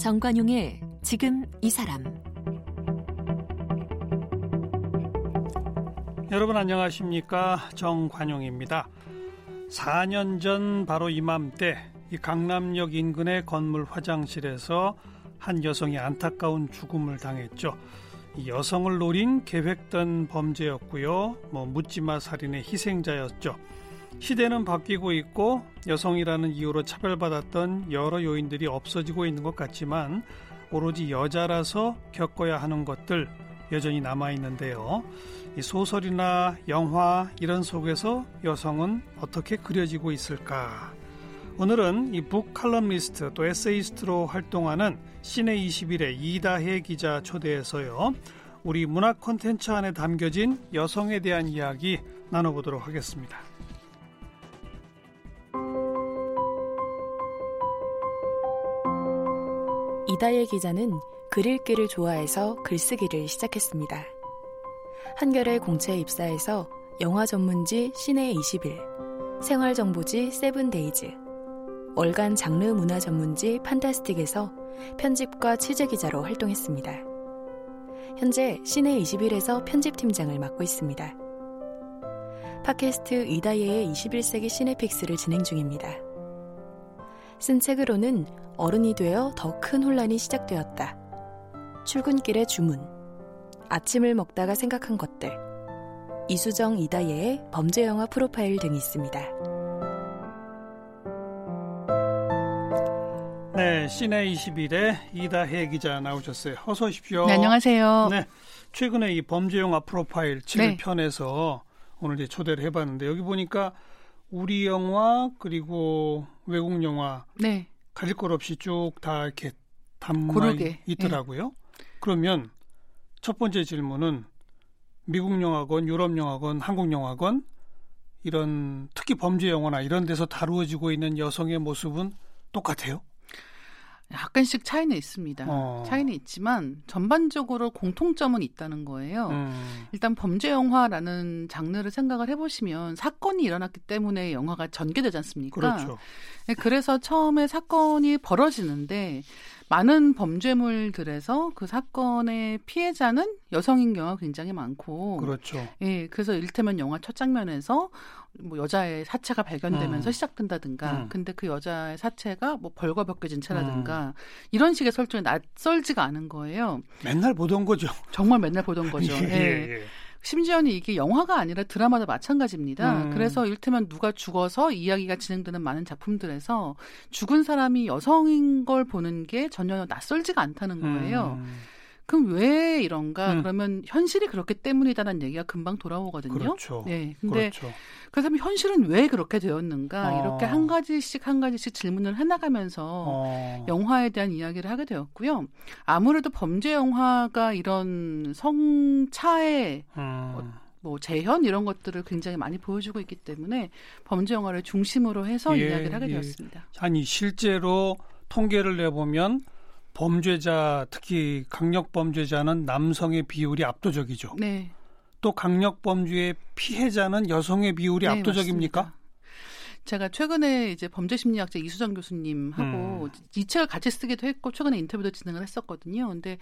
정관용의 지금 이 사람 여러분 안녕하십니까 정관용입니다. 4년 전 바로 이맘때 이 강남역 인근의 건물 화장실에서 한 여성이 안타까운 죽음을 당했죠. 이 여성을 노린 계획된 범죄였고요. 뭐 묻지마 살인의 희생자였죠. 시대는 바뀌고 있고 여성이라는 이유로 차별받았던 여러 요인들이 없어지고 있는 것 같지만 오로지 여자라서 겪어야 하는 것들 여전히 남아 있는데요. 이 소설이나 영화 이런 속에서 여성은 어떻게 그려지고 있을까? 오늘은 이 북칼럼리스트 또 에세이스트로 활동하는 시내 21의 이다혜 기자 초대해서요. 우리 문학 콘텐츠 안에 담겨진 여성에 대한 이야기 나눠보도록 하겠습니다. 이다혜 기자는 글 읽기를 좋아해서 글쓰기를 시작했습니다. 한겨레 공채에 입사해서 영화 전문지 씨네21, 생활정보지 세븐데이즈, 월간 장르 문화 전문지 판타스틱에서 편집과 취재 기자로 활동했습니다. 현재 씨네21에서 편집팀장을 맡고 있습니다. 팟캐스트 이다혜의 21세기 씨네픽스를 진행 중입니다. 쓴 책으로는 어른이 되어 더 큰 혼란이 시작되었다. 출근길의 주문. 아침을 먹다가 생각한 것들. 이수정 이다예의 범죄 영화 프로파일 등이 있습니다. 네, 시내 21의 이다혜 기자 나오셨어요. 어서 오십시오. 네, 안녕하세요. 네, 최근에 이 범죄 영화 프로파일 7편에서 네. 오늘 이제 초대를 해봤는데 여기 보니까 우리 영화 그리고 외국 영화 네. 가릴 것 없이 쭉 다 이렇게 담아. 있더라고요. 네. 그러면 첫 번째 질문은 미국 영화건 유럽 영화건 한국 영화건 이런 특히 범죄 영화나 이런 데서 다루어지고 있는 여성의 모습은 똑같아요? 약간씩 차이는 있습니다. 어. 차이는 있지만 전반적으로 공통점은 있다는 거예요. 음. 일단 범죄 영화라는 장르를 생각을 해보시면 사건이 일어났기 때문에 영화가 전개되지 않습니까? 그렇죠. 네, 그래서 처음에 사건이 벌어지는데 많은 범죄물들에서 그 사건의 피해자는 여성인 경우가 굉장히 많고 그렇죠. 예, 그래서 일테면 영화 첫 장면에서 뭐 여자의 사체가 발견되면서 음. 시작된다든가 음. 근데 그 여자의 사체가 뭐 벌거벗겨진 채라든가 음. 이런 식의 설정이 낯설지가 않은 거예요. 맨날 보던 거죠. 정말 맨날 보던 거죠. 예, 예. 예. 심지어는 이게 영화가 아니라 드라마도 마찬가지입니다. 음. 그래서 일테면 누가 죽어서 이야기가 진행되는 많은 작품들에서 죽은 사람이 여성인 걸 보는 게 전혀 낯설지가 않다는 거예요. 음. 그럼 왜 이런가? 음. 그러면 현실이 그렇기 때문이다라는 얘기가 금방 돌아오거든요. 그렇죠. 네. 근데 그렇죠. 그래서 현실은 왜 그렇게 되었는가? 어. 이렇게 한 가지씩 한 가지씩 질문을 해나가면서 어. 영화에 대한 이야기를 하게 되었고요. 아무래도 범죄 영화가 이런 성차의 음. 뭐 재현 이런 것들을 굉장히 많이 보여주고 있기 때문에 범죄 영화를 중심으로 해서 예, 이야기를 하게 예. 되었습니다. 아니 실제로 통계를 내보면 범죄자 특히 강력 범죄자는 남성의 비율이 압도적이죠. 네. 또 강력 범죄의 피해자는 여성의 비율이 네, 압도적입니까? 맞습니다. 제가 최근에 이제 범죄 심리학자 이수정 교수님하고 음. 이 책을 같이 쓰기도 했고 최근에 인터뷰도 진행을 했었거든요. 근데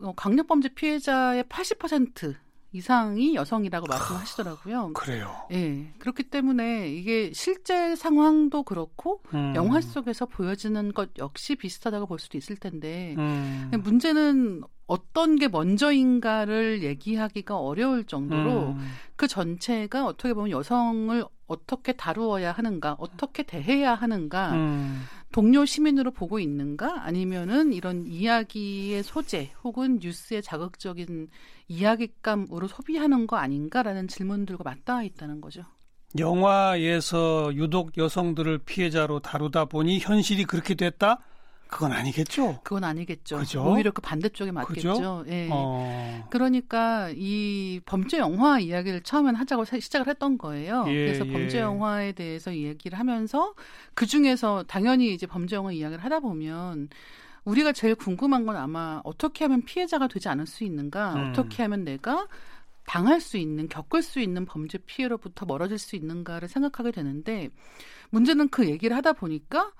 어, 강력 범죄 피해자의 80% 이상이 여성이라고 말씀하시더라고요. 그래요. 예. 그렇기 때문에 이게 실제 상황도 그렇고 음. 영화 속에서 보여지는 것 역시 비슷하다고 볼 수도 있을 텐데 음. 문제는 어떤 게 먼저인가를 얘기하기가 어려울 정도로 음. 그 전체가 어떻게 보면 여성을 어떻게 다루어야 하는가, 어떻게 대해야 하는가, 음. 동료 시민으로 보고 있는가, 아니면은 이런 이야기의 소재 혹은 뉴스의 자극적인 이야기감으로 소비하는 거 아닌가라는 질문들과 맞닿아 있다는 거죠. 영화에서 유독 여성들을 피해자로 다루다 보니 현실이 그렇게 됐다? 그건 아니겠죠. 그건 아니겠죠. 그죠? 오히려 그 반대쪽에 맞겠죠. 예. 어. 그러니까 이 범죄 영화 이야기를 처음엔 하자고 시작을 했던 거예요. 예, 그래서 범죄 예. 영화에 대해서 얘기를 하면서 그 중에서 당연히 이제 범죄 영화 이야기를 하다 보면 우리가 제일 궁금한 건 아마 어떻게 하면 피해자가 되지 않을 수 있는가? 음. 어떻게 하면 내가 당할 수 있는, 겪을 수 있는 범죄 피해로부터 멀어질 수 있는가를 생각하게 되는데 문제는 그 얘기를 하다 보니까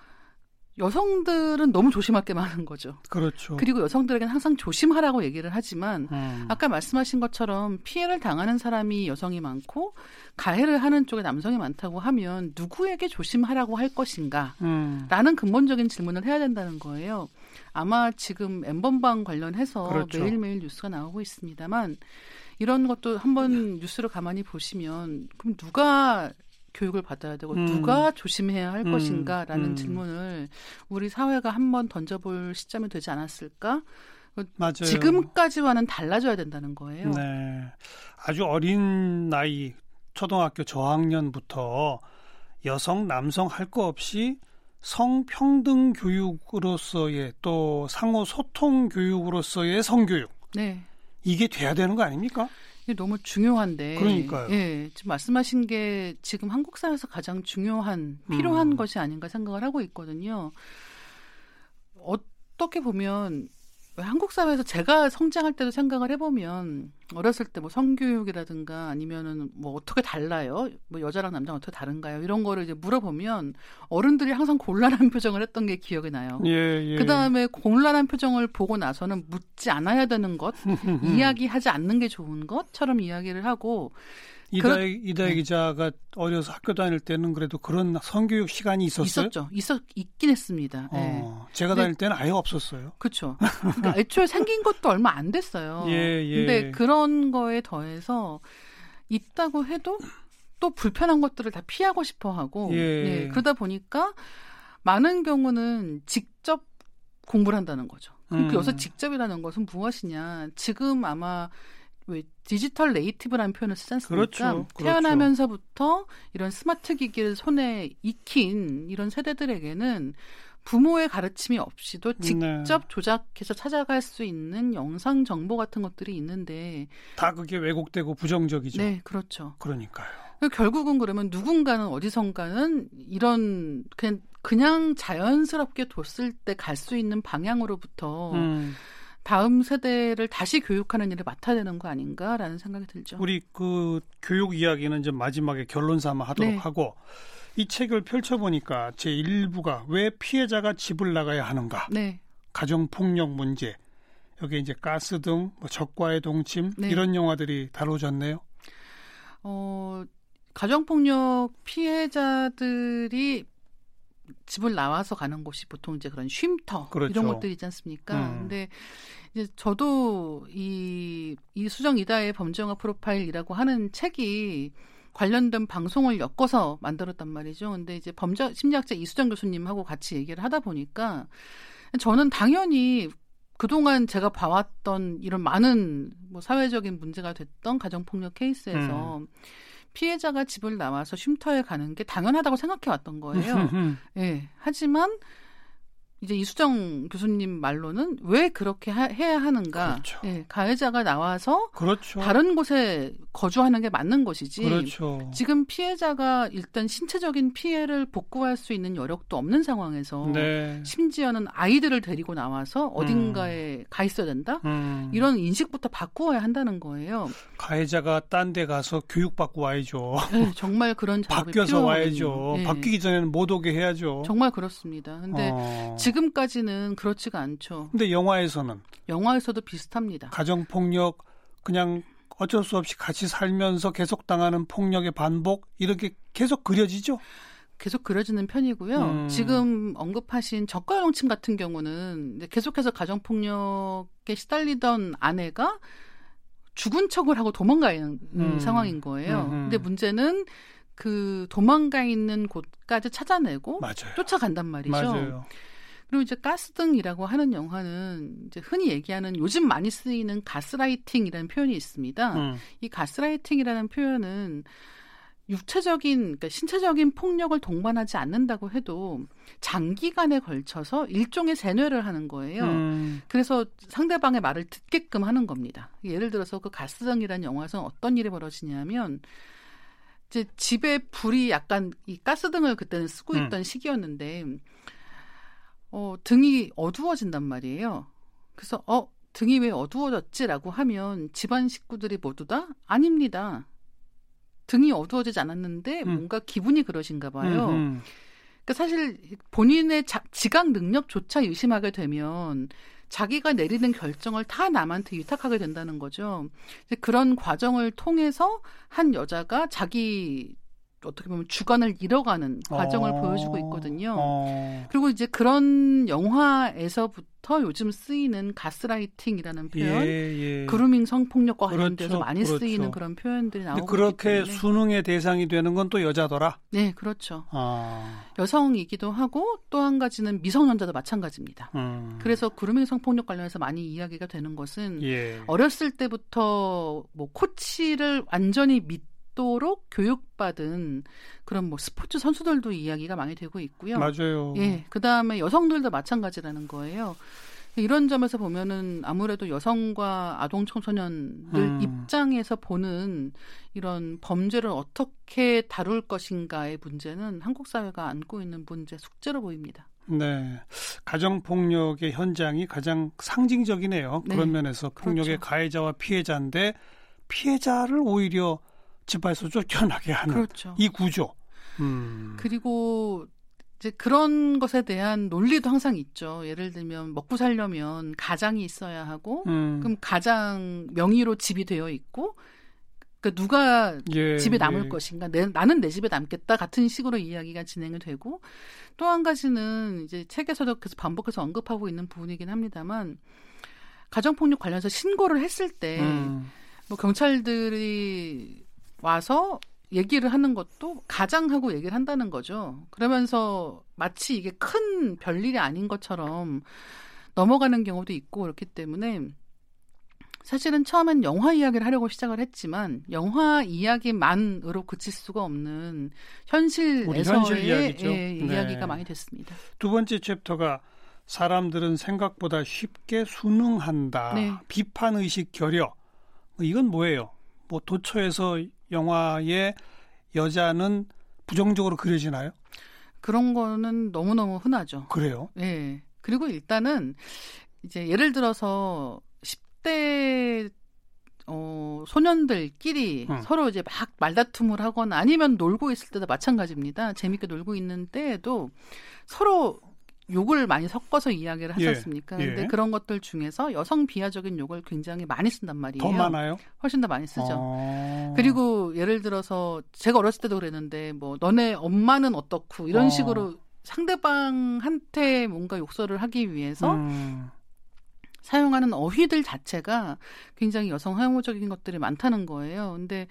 여성들은 너무 조심할 게 많은 거죠. 그렇죠. 그리고 여성들에게는 항상 조심하라고 얘기를 하지만 음. 아까 말씀하신 것처럼 피해를 당하는 사람이 여성이 많고 가해를 하는 쪽에 남성이 많다고 하면 누구에게 조심하라고 할 것인가? 음. 라는 근본적인 질문을 해야 된다는 거예요. 아마 지금 엠번방 관련해서 그렇죠. 매일매일 뉴스가 나오고 있습니다만 이런 것도 한번 뉴스를 가만히 보시면 그럼 누가 교육을 받아야 되고 음. 누가 조심해야 할 음. 것인가라는 음. 질문을 우리 사회가 한번 던져볼 시점이 되지 않았을까? 맞아요. 지금까지와는 달라져야 된다는 거예요. 네. 아주 어린 나이 초등학교 저학년부터 여성 남성 할 거 없이 성평등 교육으로서의 또 상호 소통 교육으로서의 성교육. 네. 이게 돼야 되는 거 아닙니까? 이게 너무 중요한데. 그러니까요. 예, 지금 말씀하신 게 지금 한국 사회에서 가장 중요한 필요한 음. 것이 아닌가 생각을 하고 있거든요. 어떻게 보면 한국 사회에서 제가 성장할 때도 생각을 해보면 어렸을 때 뭐 성교육이라든가 아니면은 뭐 어떻게 달라요? 뭐 여자랑 남자랑 어떻게 다른가요? 이런 거를 이제 물어보면 어른들이 항상 곤란한 표정을 했던 게 기억이 나요. 예, 예. 그 다음에 곤란한 표정을 보고 나서는 묻지 않아야 되는 것, 이야기하지 않는 게 좋은 것처럼 이야기를 하고 이다혜, 이다혜 네. 기자가 어려서 학교 다닐 때는 그래도 그런 성교육 시간이 있었어요? 있었죠. 있었 있긴 했습니다. 어, 네. 제가 다닐 때는 아예 없었어요. 그렇죠. 그러니까 애초에 생긴 것도 얼마 안 됐어요. 예, 예. 근데 그런 거에 더해서 있다고 해도 또 불편한 것들을 다 피하고 싶어 하고 예. 예. 그러다 보니까 많은 경우는 직접 공부를 한다는 거죠. 그 음. 여기서 직접이라는 것은 무엇이냐? 지금 아마 왜 디지털 네이티브라는 표현을 쓰지 않습니까? 그렇죠. 그렇죠. 태어나면서부터 이런 스마트 기기를 손에 익힌 이런 세대들에게는 부모의 가르침이 없이도 네. 직접 네. 조작해서 찾아갈 수 있는 영상 정보 같은 것들이 있는데 다 그게 왜곡되고 부정적이죠. 네, 그렇죠. 그러니까요. 결국은 그러면 누군가는 어디선가는 이런 그냥 그냥 자연스럽게 뒀을 때 갈 수 있는 방향으로부터 음. 다음 세대를 다시 교육하는 일을 맡아야 되는 거 아닌가라는 생각이 들죠. 우리 그 교육 이야기는 이제 마지막에 결론 삼아 하도록 네. 하고 이 책을 펼쳐보니까 제 1부가 왜 피해자가 집을 나가야 하는가? 네. 가정 폭력 문제. 여기 이제 가스 등 뭐 적과의 동침 네. 이런 영화들이 다뤄졌네요. 어, 가정 폭력 피해자들이 집을 나와서 가는 곳이 보통 이제 그런 쉼터 그렇죠. 이런 것들이 있지 않습니까? 음. 근데 이제 저도 이, 이 수정 이다의 범죄영화 프로파일이라고 하는 책이 관련된 방송을 엮어서 만들었단 말이죠. 근데 이제 범죄 심리학자 이수정 교수님하고 같이 얘기를 하다 보니까 저는 당연히 그동안 제가 봐왔던 이런 많은 뭐 사회적인 문제가 됐던 가정폭력 케이스에서 음. 피해자가 집을 나와서 쉼터에 가는 게 당연하다고 생각해 왔던 거예요. 예. 네. 하지만 이제 이수정 교수님 말로는 왜 그렇게 하, 해야 하는가? 그렇죠. 예, 가해자가 나와서 그렇죠. 다른 곳에 거주하는 게 맞는 것이지. 그렇죠. 지금 피해자가 일단 신체적인 피해를 복구할 수 있는 여력도 없는 상황에서 네. 심지어는 아이들을 데리고 나와서 어딘가에 음. 가 있어야 된다. 음. 이런 인식부터 바꾸어야 한다는 거예요. 가해자가 딴 데 가서 교육받고 와야죠. 네, 정말 그런 작업이 바뀌어서 와야죠. 네. 바뀌기 전에는 못 오게 해야죠. 정말 그렇습니다. 근데 어. 지금 까지는 그렇지가 않죠. 근데 영화에서는 영화에서도 비슷합니다. 가정 폭력 그냥 어쩔 수 없이 같이 살면서 계속 당하는 폭력의 반복 이렇게 계속 그려지죠. 계속 그려지는 편이고요. 음. 지금 언급하신 적과용침 같은 경우는 계속해서 가정 폭력에 시달리던 아내가 죽은 척을 하고 도망가 있는 음. 상황인 거예요. 음. 근데 문제는 그 도망가 있는 곳까지 찾아내고 맞아요. 쫓아간단 말이죠. 맞아요. 그리고 이제 가스등이라고 하는 영화는 이제 흔히 얘기하는 요즘 많이 쓰이는 가스라이팅이라는 표현이 있습니다. 음. 이 가스라이팅이라는 표현은 육체적인, 그러니까 신체적인 폭력을 동반하지 않는다고 해도 장기간에 걸쳐서 일종의 세뇌를 하는 거예요. 음. 그래서 상대방의 말을 듣게끔 하는 겁니다. 예를 들어서 그 가스등이라는 영화에서는 어떤 일이 벌어지냐면 이제 집에 불이 약간 이 가스등을 그때는 쓰고 음. 있던 음. 시기였는데 어, 등이 어두워진단 말이에요. 그래서 어, 등이 왜 어두워졌지라고 하면 집안 식구들이 모두 다 아닙니다. 등이 어두워지지 않았는데 음. 뭔가 기분이 그러신가 봐요. 음음. 그러니까 사실 본인의 자, 지각 능력조차 의심하게 되면 자기가 내리는 결정을 다 남한테 위탁하게 된다는 거죠. 그런 과정을 통해서 한 여자가 자기 어떻게 보면 주관을 잃어가는 과정을 어, 보여주고 있거든요. 어. 그리고 이제 그런 영화에서부터 요즘 쓰이는 가스라이팅이라는 표현, 예, 예. 그루밍 성폭력과 관련돼서 그렇죠, 많이 그렇죠. 쓰이는 그런 표현들이 나오고 그렇게 수능의 대상이 되는 건 또 여자더라. 네, 그렇죠. 아. 여성이기도 하고 또 한 가지는 미성년자도 마찬가지입니다. 음. 그래서 그루밍 성폭력 관련해서 많이 이야기가 되는 것은 예. 어렸을 때부터 뭐 코치를 완전히 믿 도록 교육받은 그런 뭐 스포츠 선수들도 이야기가 많이 되고 있고요. 맞아요. 예. 그 다음에 여성들도 마찬가지라는 거예요. 이런 점에서 보면은 아무래도 여성과 아동 청소년들 음. 입장에서 보는 이런 범죄를 어떻게 다룰 것인가의 문제는 한국 사회가 안고 있는 문제 숙제로 보입니다. 네. 가정폭력의 현장이 가장 상징적이네요. 네. 그런 면에서 폭력의 그렇죠. 가해자와 피해자인데 피해자를 오히려 집에서 쫓겨나게 하는 그렇죠. 이 구조. 음. 그리고 이제 그런 것에 대한 논리도 항상 있죠. 예를 들면 먹고 살려면 가장이 있어야 하고, 음. 그럼 가장 명의로 집이 되어 있고, 그 누가 예, 집에 남을 예. 것인가, 내, 나는 내 집에 남겠다 같은 식으로 이야기가 진행이 되고, 또 한 가지는 이제 책에서도 계속 반복해서 언급하고 있는 부분이긴 합니다만, 가정폭력 관련해서 신고를 했을 때, 음. 뭐 경찰들이 와서 얘기를 하는 것도 가장하고 얘기를 한다는 거죠. 그러면서 마치 이게 큰 별일이 아닌 것처럼 넘어가는 경우도 있고 그렇기 때문에 사실은 처음엔 영화 이야기를 하려고 시작을 했지만 영화 이야기만으로 그칠 수가 없는 현실에서의 현실 이야기죠. 예, 네. 이야기가 많이 됐습니다. 두 번째 챕터가 사람들은 생각보다 쉽게 순응한다. 네. 비판 의식 결여. 이건 뭐예요? 뭐 도처에서 영화에 여자는 부정적으로 그려지나요? 그런 거는 너무너무 흔하죠. 그래요? 네. 그리고 일단은 이제 예를 들어서 10대 어, 소년들끼리 응. 서로 이제 막 말다툼을 하거나 아니면 놀고 있을 때도 마찬가지입니다. 재밌게 놀고 있는 때에도 서로 욕을 많이 섞어서 이야기를 예, 하셨습니까? 예, 예. 근데 그런 것들 중에서 여성 비하적인 욕을 굉장히 많이 쓴단 말이에요. 더 많아요? 훨씬 더 많이 쓰죠. 어... 그리고 예를 들어서 제가 어렸을 때도 그랬는데 뭐 너네 엄마는 어떻고 이런 어... 식으로 상대방한테 뭔가 욕설을 하기 위해서 음... 사용하는 어휘들 자체가 굉장히 여성 혐오적인 것들이 많다는 거예요. 근데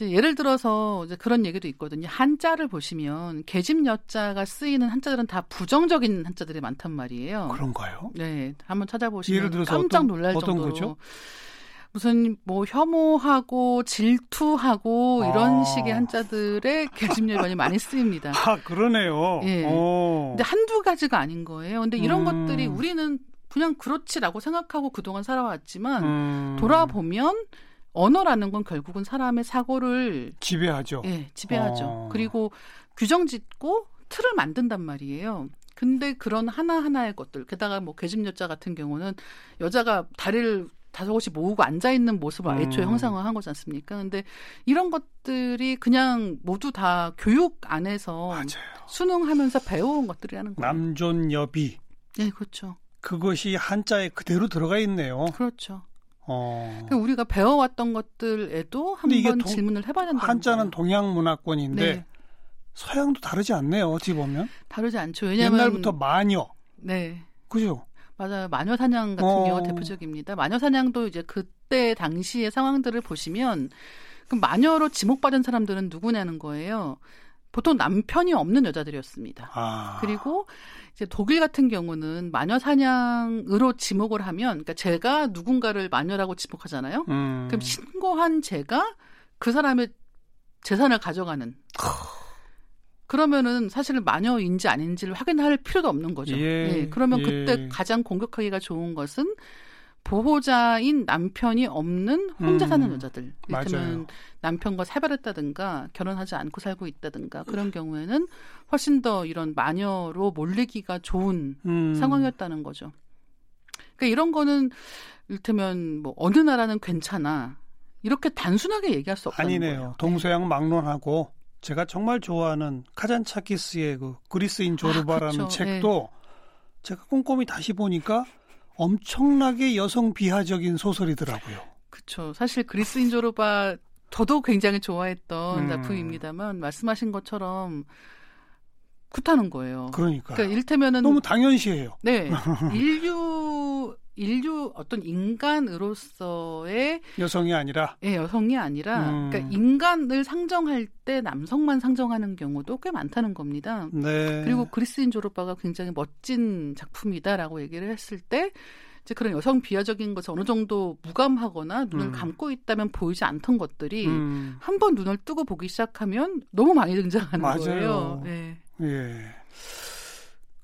예를 들어서 이제 그런 얘기도 있거든요. 한자를 보시면 계집 여자가 쓰이는 한자들은 다 부정적인 한자들이 많단 말이에요. 그런가요? 네, 한번 찾아보시면 예를 들어서 깜짝 놀랄 어떤, 정도로 거죠? 무슨 뭐 혐오하고 질투하고 아. 이런 식의 한자들의 계집 여반이 많이 쓰입니다. 아 그러네요. 예. 오. 근데 한두 가지가 아닌 거예요. 근데 이런 음. 것들이 우리는 그냥 그렇지라고 생각하고 그동안 살아왔지만 음. 돌아보면 언어라는 건 결국은 사람의 사고를 지배하죠. 예, 지배하죠. 어. 그리고 규정 짓고 틀을 만든단 말이에요. 근데 그런 하나하나의 것들, 게다가 뭐 계집 여자 같은 경우는 여자가 다리를 다섯 곳이 모으고 앉아 있는 모습을 음. 애초에 형상화한 거지 않습니까? 근데 이런 것들이 그냥 모두 다 교육 안에서 맞아요. 수능하면서 배워온 것들이라는 거예요. 남존여비. 네, 그렇죠. 그것이 한자에 그대로 들어가 있네요. 그렇죠. 어. 그러니까 우리가 배워왔던 것들에도 한번 질문을 해봐야 된다. 한자는 동양 문화권인데 네. 서양도 다르지 않네요. 어찌 보면 다르지 않죠. 왜냐하면 옛날부터 마녀. 네. 그죠. 맞아요. 마녀 사냥 같은 어. 경우가 대표적입니다. 마녀 사냥도 이제 그때 당시의 상황들을 보시면 그 마녀로 지목받은 사람들은 누구냐는 거예요. 보통 남편이 없는 여자들이었습니다. 아. 그리고 이제 독일 같은 경우는 마녀 사냥으로 지목을 하면, 그러니까 제가 누군가를 마녀라고 지목하잖아요. 음. 그럼 신고한 제가 그 사람의 재산을 가져가는. 그러면은 사실 마녀인지 아닌지를 확인할 필요도 없는 거죠. 예, 예. 그러면 예. 그때 가장 공격하기가 좋은 것은 보호자인 남편이 없는 혼자 사는 음, 여자들. 이를테면 남편과 사별했다든가 결혼하지 않고 살고 있다든가 그런 경우에는 훨씬 더 이런 마녀로 몰리기가 좋은 음. 상황이었다는 거죠. 그러니까 이런 거는 이를테면 뭐 어느 나라는 괜찮아. 이렇게 단순하게 얘기할 수 없다는 아니네요. 거예요. 동서양 막론하고 제가 정말 좋아하는 카잔차키스의 그 그리스인 조르바라는 아, 그렇죠. 책도 네. 제가 꼼꼼히 다시 보니까 엄청나게 여성 비하적인 소설이더라고요. 그렇죠. 사실 그리스인 조르바 저도 굉장히 좋아했던 음. 작품입니다만 말씀하신 것처럼 굿하는 거예요. 그러니까. 그러니까 일테면은 너무 당연시해요. 네. 인류 인류 어떤 인간으로서의 여성이 아니라 예, 여성이 아니라 음. 그러니까 인간을 상정할 때 남성만 상정하는 경우도 꽤 많다는 겁니다. 네. 그리고 그리스인 졸업바가 굉장히 멋진 작품이다라고 얘기를 했을 때 이제 그런 여성 비하적인 것을 어느 정도 무감하거나 눈을 음. 감고 있다면 보이지 않던 것들이 음. 한번 눈을 뜨고 보기 시작하면 너무 많이 등장하는 맞아요. 거예요. 네. 예.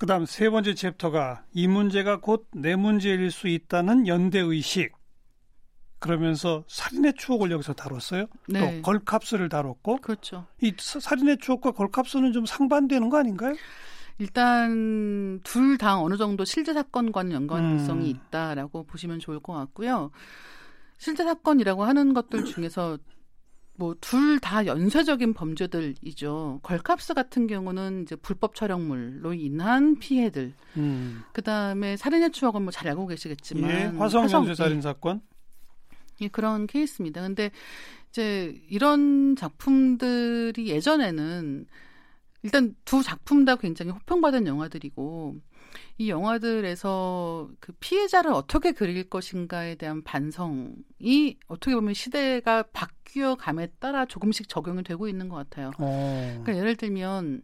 그 다음 세 번째 챕터가 이 문제가 곧 내 문제일 수 있다는 연대 의식. 그러면서 살인의 추억을 여기서 다뤘어요. 네. 또 걸캅스를 다뤘고. 그렇죠. 이 살인의 추억과 걸캅스는 좀 상반되는 거 아닌가요? 일단 둘 다 어느 정도 실제 사건과는 연관성이 음. 있다라고 보시면 좋을 것 같고요. 실제 사건이라고 하는 것들 중에서 뭐 둘 다 연쇄적인 범죄들이죠. 걸캅스 같은 경우는 이제 불법 촬영물로 인한 피해들. 음. 그다음에 살인의 추억은 뭐 잘 알고 계시겠지만 예, 화성 연쇄 살인 사건. 예, 그런 케이스입니다. 근데 이제 이런 작품들이 예전에는 일단 두 작품 다 굉장히 호평받은 영화들이고 이 영화들에서 그 피해자를 어떻게 그릴 것인가에 대한 반성이 어떻게 보면 시대가 바뀌어 감에 따라 조금씩 적용이 되고 있는 것 같아요. 어. 그러니까 예를 들면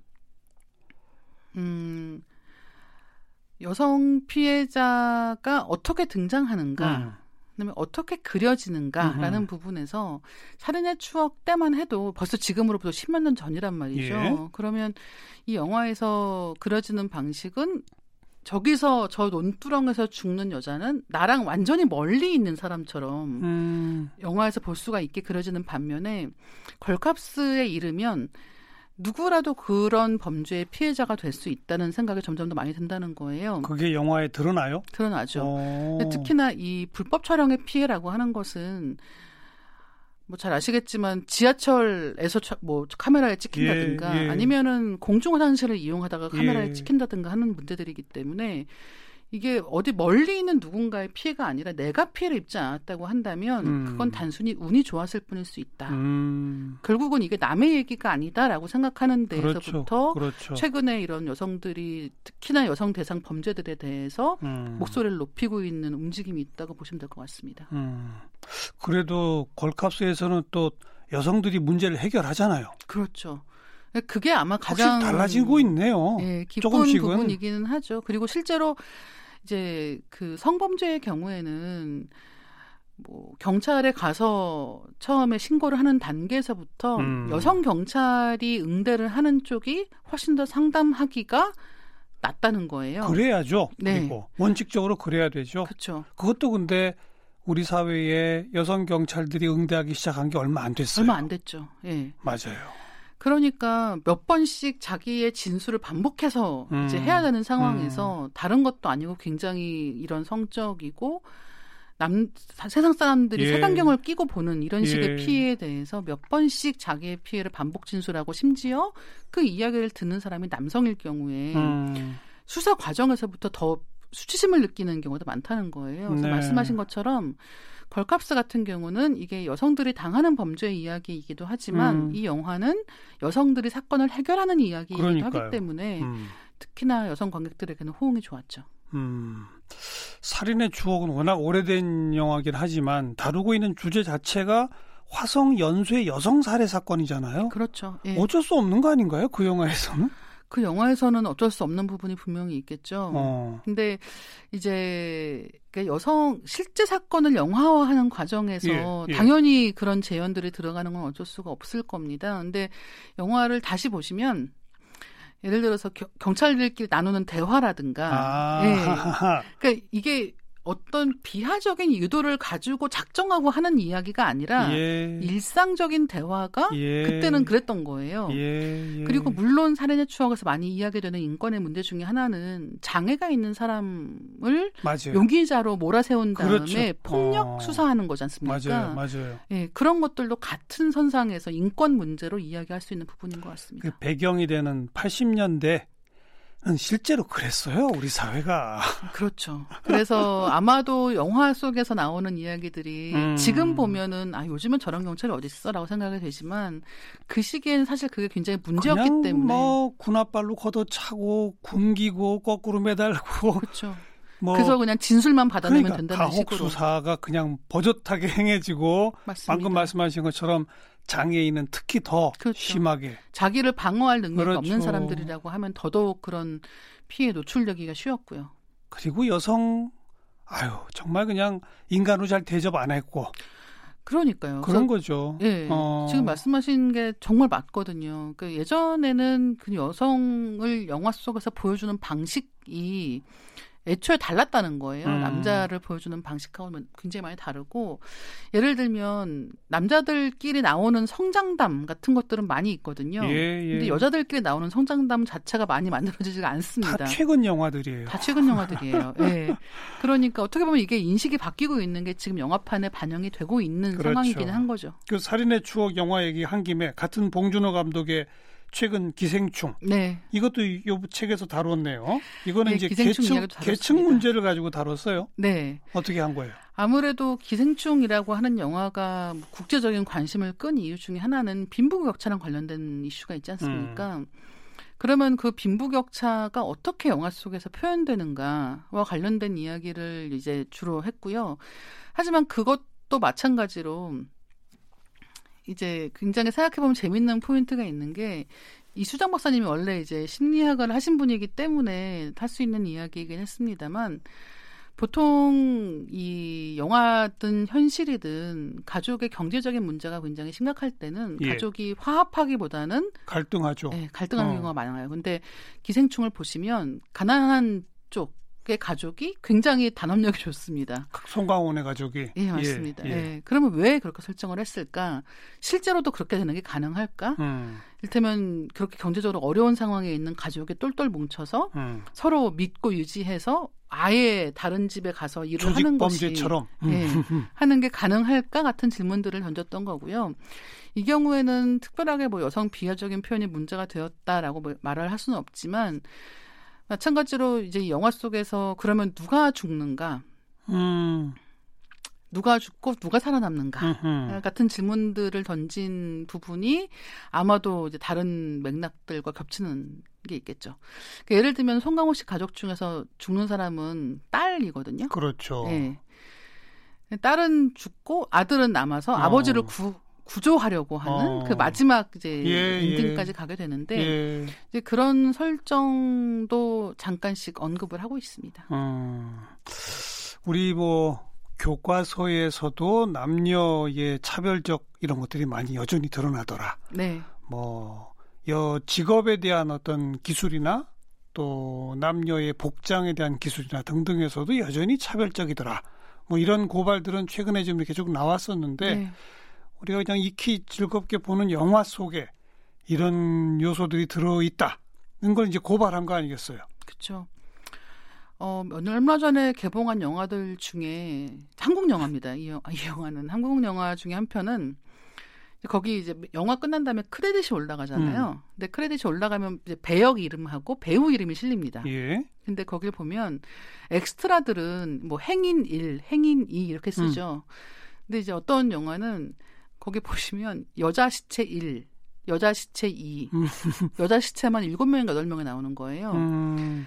음 여성 피해자가 어떻게 등장하는가 음. 그다음에 어떻게 그려지는가라는 음흠. 부분에서 살인의 추억 때만 해도 벌써 지금으로부터 10몇 년 전이란 말이죠. 예. 그러면 이 영화에서 그려지는 방식은 저기서 저 논두렁에서 죽는 여자는 나랑 완전히 멀리 있는 사람처럼 음. 영화에서 볼 수가 있게 그려지는 반면에 걸캅스에 이르면 누구라도 그런 범죄의 피해자가 될 수 있다는 생각이 점점 더 많이 든다는 거예요. 그게 영화에 드러나요? 드러나죠. 특히나 이 불법 촬영의 피해라고 하는 것은 뭐 잘 아시겠지만 지하철에서 뭐 카메라에 찍힌다든가 예, 예. 아니면은 공중 화장실을 이용하다가 카메라에 예. 찍힌다든가 하는 문제들이기 때문에 이게 어디 멀리 있는 누군가의 피해가 아니라 내가 피해를 입지 않았다고 한다면 음. 그건 단순히 운이 좋았을 뿐일 수 있다. 음. 결국은 이게 남의 얘기가 아니다라고 생각하는 데에서부터 그렇죠. 그렇죠. 최근에 이런 여성들이 특히나 여성 대상 범죄들에 대해서 음. 목소리를 높이고 있는 움직임이 있다고 보시면 될 것 같습니다. 음. 그래도 걸캅스에서는 또 여성들이 문제를 해결하잖아요. 그렇죠. 그게 아마 가장 달라지고 있네요. 예, 기본 조금씩은. 부분이기는 하죠. 그리고 실제로 이제 그 성범죄의 경우에는 뭐 경찰에 가서 처음에 신고를 하는 단계에서부터 음. 여성 경찰이 응대를 하는 쪽이 훨씬 더 상담하기가 낫다는 거예요. 그래야죠. 네. 그리고 원칙적으로 그래야 되죠. 그렇죠. 그것도 근데 우리 사회에 여성 경찰들이 응대하기 시작한 게 얼마 안 됐어요. 얼마 안 됐죠. 예. 맞아요. 그러니까 몇 번씩 자기의 진술을 반복해서 음. 이제 해야 되는 상황에서 음. 다른 것도 아니고 굉장히 이런 성적이고 남 세상 사람들이 예. 색안경을 끼고 보는 이런 식의 예. 피해에 대해서 몇 번씩 자기의 피해를 반복 진술하고 심지어 그 이야기를 듣는 사람이 남성일 경우에 음. 수사 과정에서부터 더 수치심을 느끼는 경우도 많다는 거예요. 그래서 네. 말씀하신 것처럼 걸캅스 같은 경우는 이게 여성들이 당하는 범죄 이야기이기도 하지만 음. 이 영화는 여성들이 사건을 해결하는 이야기이기도 그러니까요. 하기 때문에 음. 특히나 여성 관객들에게는 호응이 좋았죠. 음. 살인의 추억은 워낙 오래된 영화긴 하지만 다루고 있는 주제 자체가 화성 연쇄 여성 살해 사건이잖아요. 그렇죠. 예. 어쩔 수 없는 거 아닌가요? 그 영화에서는? 그 영화에서는 어쩔 수 없는 부분이 분명히 있겠죠. 어. 근데 이제 그러니까 여성 실제 사건을 영화화하는 과정에서 예, 예. 당연히 그런 재현들이 들어가는 건 어쩔 수가 없을 겁니다. 근데 영화를 다시 보시면 예를 들어서 겨, 경찰들끼리 나누는 대화라든가, 아. 예. 그러니까 이게 어떤 비하적인 의도를 가지고 작정하고 하는 이야기가 아니라 예. 일상적인 대화가 예. 그때는 그랬던 거예요. 예. 예. 그리고 물론 살인의 추억에서 많이 이야기되는 인권의 문제 중에 하나는 장애가 있는 사람을 맞아요. 용기자로 몰아세운 다음에 그렇죠. 폭력 어. 수사하는 거지 않습니까? 맞아요. 맞아요. 예, 그런 것들도 같은 선상에서 인권 문제로 이야기할 수 있는 부분인 것 같습니다. 그 배경이 되는 80년대 실제로 그랬어요, 우리 사회가. 그렇죠. 그래서 아마도 영화 속에서 나오는 이야기들이 음. 지금 보면은 아 요즘은 저런 경찰이 어디 있어라고 생각이 되지만 그 시기에는 사실 그게 굉장히 문제였기 때문에 뭐 군합발로 걷어차고 굶기고 거꾸로 매달고 그렇죠. 뭐 그래서 그냥 진술만 받아내면 그러니까 된다는 식으로 수사가 그냥 버젓하게 행해지고 맞습니다. 방금 말씀하신 것처럼 장애인은 특히 더 그렇죠. 심하게 자기를 방어할 능력이 그렇죠. 없는 사람들이라고 하면 더더욱 그런 피해 노출되기가 쉬웠고요. 그리고 여성 아유 정말 그냥 인간으로 잘 대접 안 했고 그러니까요. 그런 거죠. 예. 어. 지금 말씀하신 게 정말 맞거든요. 그 예전에는 그 여성을 영화 속에서 보여주는 방식이 애초에 달랐다는 거예요. 음. 남자를 보여주는 방식하고는 굉장히 많이 다르고 예를 들면 남자들끼리 나오는 성장담 같은 것들은 많이 있거든요. 예, 예. 근데 여자들끼리 나오는 성장담 자체가 많이 만들어지지가 않습니다. 다 최근 영화들이에요. 다 최근 영화들이에요. 예. 그러니까 어떻게 보면 이게 인식이 바뀌고 있는 게 지금 영화판에 반영이 되고 있는 그렇죠. 상황이기는 한 거죠. 그 살인의 추억 영화 얘기 한 김에 같은 봉준호 감독의 최근 기생충. 네. 이것도 이 책에서 다뤘네요. 이거는 네, 이제 계층, 계층 문제를 가지고 다뤘어요. 네. 어떻게 한 거예요? 아무래도 기생충이라고 하는 영화가 국제적인 관심을 끈 이유 중에 하나는 빈부격차랑 관련된 이슈가 있지 않습니까? 음. 그러면 그 빈부격차가 어떻게 영화 속에서 표현되는가와 관련된 이야기를 이제 주로 했고요. 하지만 그것도 마찬가지로 이제 굉장히 생각해보면 재밌는 포인트가 있는 게 이수정 박사님이 원래 이제 심리학을 하신 분이기 때문에 할 수 있는 이야기이긴 했습니다만 보통 이 영화든 현실이든 가족의 경제적인 문제가 굉장히 심각할 때는 예. 가족이 화합하기보다는 갈등하죠. 네, 갈등하는 어. 경우가 많아요. 근데 기생충을 보시면 가난한 쪽 의 가족이 굉장히 단합력이 좋습니다. 송강원의 가족이. 예, 맞습니다. 예, 예. 예. 그러면 왜 그렇게 설정을 했을까? 실제로도 그렇게 되는 게 가능할까? 음. 일테면 그렇게 경제적으로 어려운 상황에 있는 가족이 똘똘 뭉쳐서 음. 서로 믿고 유지해서 아예 다른 집에 가서 일을 하는 것이 범죄처럼 예, 음. 하는 게 가능할까 같은 질문들을 던졌던 거고요. 이 경우에는 특별하게 뭐 여성 비하적인 표현이 문제가 되었다라고 뭐 말을 할 수는 없지만 마찬가지로 이제 영화 속에서 그러면 누가 죽는가? 음. 누가 죽고 누가 살아남는가 음흠. 같은 질문들을 던진 부분이 아마도 이제 다른 맥락들과 겹치는 게 있겠죠. 그러니까 예를 들면 송강호 씨 가족 중에서 죽는 사람은 딸이거든요. 그렇죠. 네. 딸은 죽고 아들은 남아서 어. 아버지를 구, 구조하려고 하는 어. 그 마지막 이제 예, 엔딩까지 예. 가게 되는데 예. 이제 그런 설정도 잠깐씩 언급을 하고 있습니다. 음. 우리 뭐 교과서에서도 남녀의 차별적 이런 것들이 많이 여전히 드러나더라. 네. 뭐, 여 직업에 대한 어떤 기술이나 또 남녀의 복장에 대한 기술이나 등등에서도 여전히 차별적이더라. 뭐 이런 고발들은 최근에 좀 이렇게 쭉 나왔었는데 네. 우리가 그냥 익히 즐겁게 보는 영화 속에 이런 요소들이 들어 있다는 걸 이제 고발한 거 아니겠어요? 그렇죠. 어, 얼마 전에 개봉한 영화들 중에 한국 영화입니다. 이, 영, 이 영화는 한국 영화 중에 한 편은 거기 이제 영화 끝난 다음에 크레딧이 올라가잖아요. 음. 근데 크레딧이 올라가면 이제 배역 이름하고 배우 이름이 실립니다. 예. 근데 거길 보면 엑스트라들은 뭐 행인 1, 행인 2 이렇게 쓰죠. 음. 근데 이제 어떤 영화는 거기 보시면 여자 시체 1, 여자 시체 2, 음. 여자 시체만 7명인가 8명이 나오는 거예요. 음.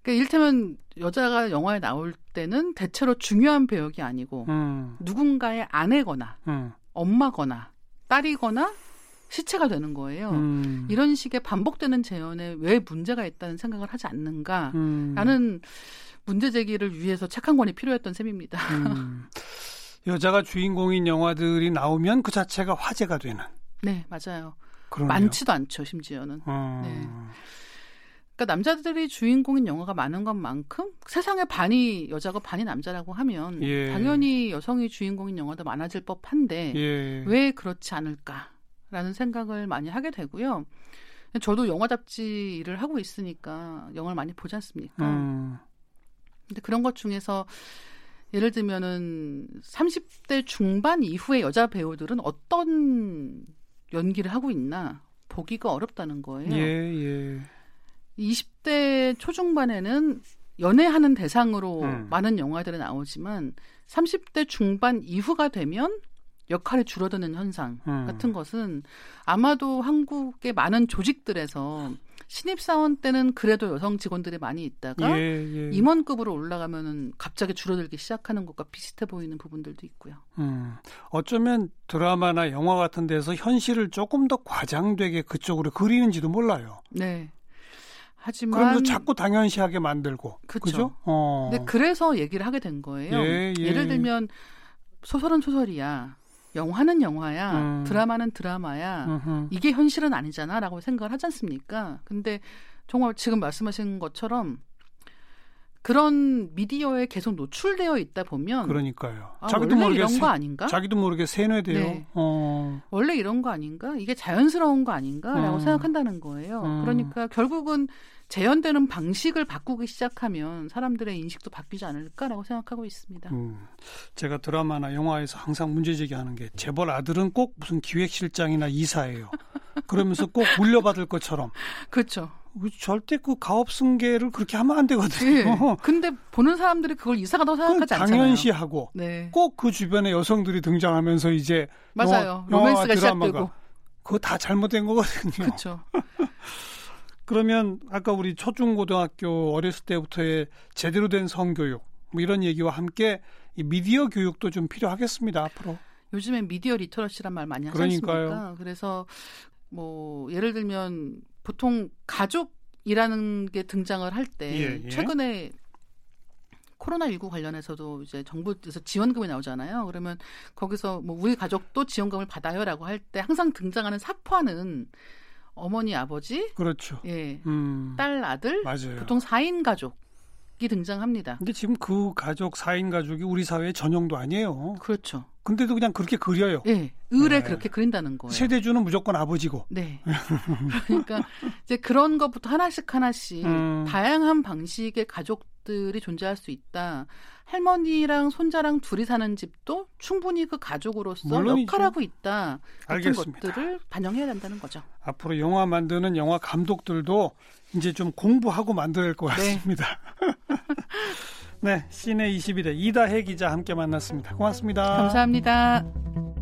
그러니까 일테면 여자가 영화에 나올 때는 대체로 중요한 배역이 아니고 음. 누군가의 아내거나 음. 엄마거나 딸이거나 시체가 되는 거예요. 음. 이런 식의 반복되는 재현에 왜 문제가 있다는 생각을 하지 않는가라는 음. 문제 제기를 위해서 책 한 권이 필요했던 셈입니다. 음. 여자가 주인공인 영화들이 나오면 그 자체가 화제가 되는. 네, 맞아요. 그러네요. 많지도 않죠, 심지어는. 음. 네. 그러니까 남자들이 주인공인 영화가 많은 것만큼 세상의 반이 여자고 반이 남자라고 하면 예. 당연히 여성이 주인공인 영화도 많아질 법한데 예. 왜 그렇지 않을까라는 생각을 많이 하게 되고요. 저도 영화 잡지 일을 하고 있으니까 영화를 많이 보지 않습니까? 음. 근데 그런 것 중에서 예를 들면은 30대 중반 이후의 여자 배우들은 어떤 연기를 하고 있나 보기가 어렵다는 거예요. 예, 예. 20대 초중반에는 연애하는 대상으로 음. 많은 영화들이 나오지만 30대 중반 이후가 되면 역할이 줄어드는 현상 음. 같은 것은 아마도 한국의 많은 조직들에서 신입사원 때는 그래도 여성 직원들이 많이 있다가 예, 예. 임원급으로 올라가면은 갑자기 줄어들기 시작하는 것과 비슷해 보이는 부분들도 있고요. 음, 어쩌면 드라마나 영화 같은 데서 현실을 조금 더 과장되게 그쪽으로 그리는지도 몰라요. 네. 하지만 그러면서 자꾸 당연시하게 만들고 그죠? 어. 근데 그래서 얘기를 하게 된 거예요. 예, 예. 를 들면 소설은 소설이야. 영화는 영화야, 음. 드라마는 드라마야, 음흠. 이게 현실은 아니잖아 라고 생각을 하지 않습니까? 근데 정말 지금 말씀하신 것처럼 그런 미디어에 계속 노출되어 있다 보면 그러니까요. 아, 자기도 모르게 이런 세, 거 아닌가? 자기도 모르게 세뇌돼요. 네. 어. 원래 이런 거 아닌가? 이게 자연스러운 거 아닌가라고 음. 생각한다는 거예요. 음. 그러니까 결국은 재현되는 방식을 바꾸기 시작하면 사람들의 인식도 바뀌지 않을까라고 생각하고 있습니다. 음, 제가 드라마나 영화에서 항상 문제 제기하는 게 재벌 아들은 꼭 무슨 기획실장이나 이사예요. 그러면서 꼭 물려받을 것처럼. 그렇죠. 절대 그 가업 승계를 그렇게 하면 안 되거든요. 네. 근데 보는 사람들이 그걸 이사가 더 생각하지 않잖아요. 당연시하고 네. 꼭그 주변에 여성들이 등장하면서 이제 맞아요. 영화, 로맨스가 드라마가 시작되고. 그거 다 잘못된 거거든요. 그렇죠. 그러면 아까 우리 초중고등학교 어렸을 때부터의 제대로 된 성교육 뭐 이런 얘기와 함께 이 미디어 교육도 좀 필요하겠습니다 앞으로. 요즘엔 미디어 리터러시란 말 많이 하지. 않습니까? 그래서 뭐 예를 들면 보통 가족이라는 게 등장을 할때 예, 예. 최근에 코로나19 관련해서도 이제 정부에서 지원금이 나오잖아요. 그러면 거기서 뭐 우리 가족도 지원금을 받아요라고 할 때 항상 등장하는 사파는 어머니, 아버지, 그렇죠. 예, 음, 딸, 아들, 맞아요. 보통 4인 가족 이 등장합니다. 근데 지금 그 가족 4인 가족이 우리 사회의 전형도 아니에요. 그렇죠. 근데도 그냥 그렇게 그려요. 예, 을에 네. 그렇게 그린다는 거예요. 세대주는 무조건 아버지고. 네. 그러니까 이제 그런 것부터 하나씩 하나씩 음. 다양한 방식의 가족 들이 존재할 수 있다. 할머니랑 손자랑 둘이 사는 집도 충분히 그 가족으로서 물론이죠. 역할하고 있다. 같은 알겠습니다. 것들을 반영해야 된다는 거죠. 앞으로 영화 만드는 영화 감독들도 이제 좀 공부하고 할것 같습니다. 네, 시내 21의 이다혜 기자 함께 만났습니다. 고맙습니다. 감사합니다.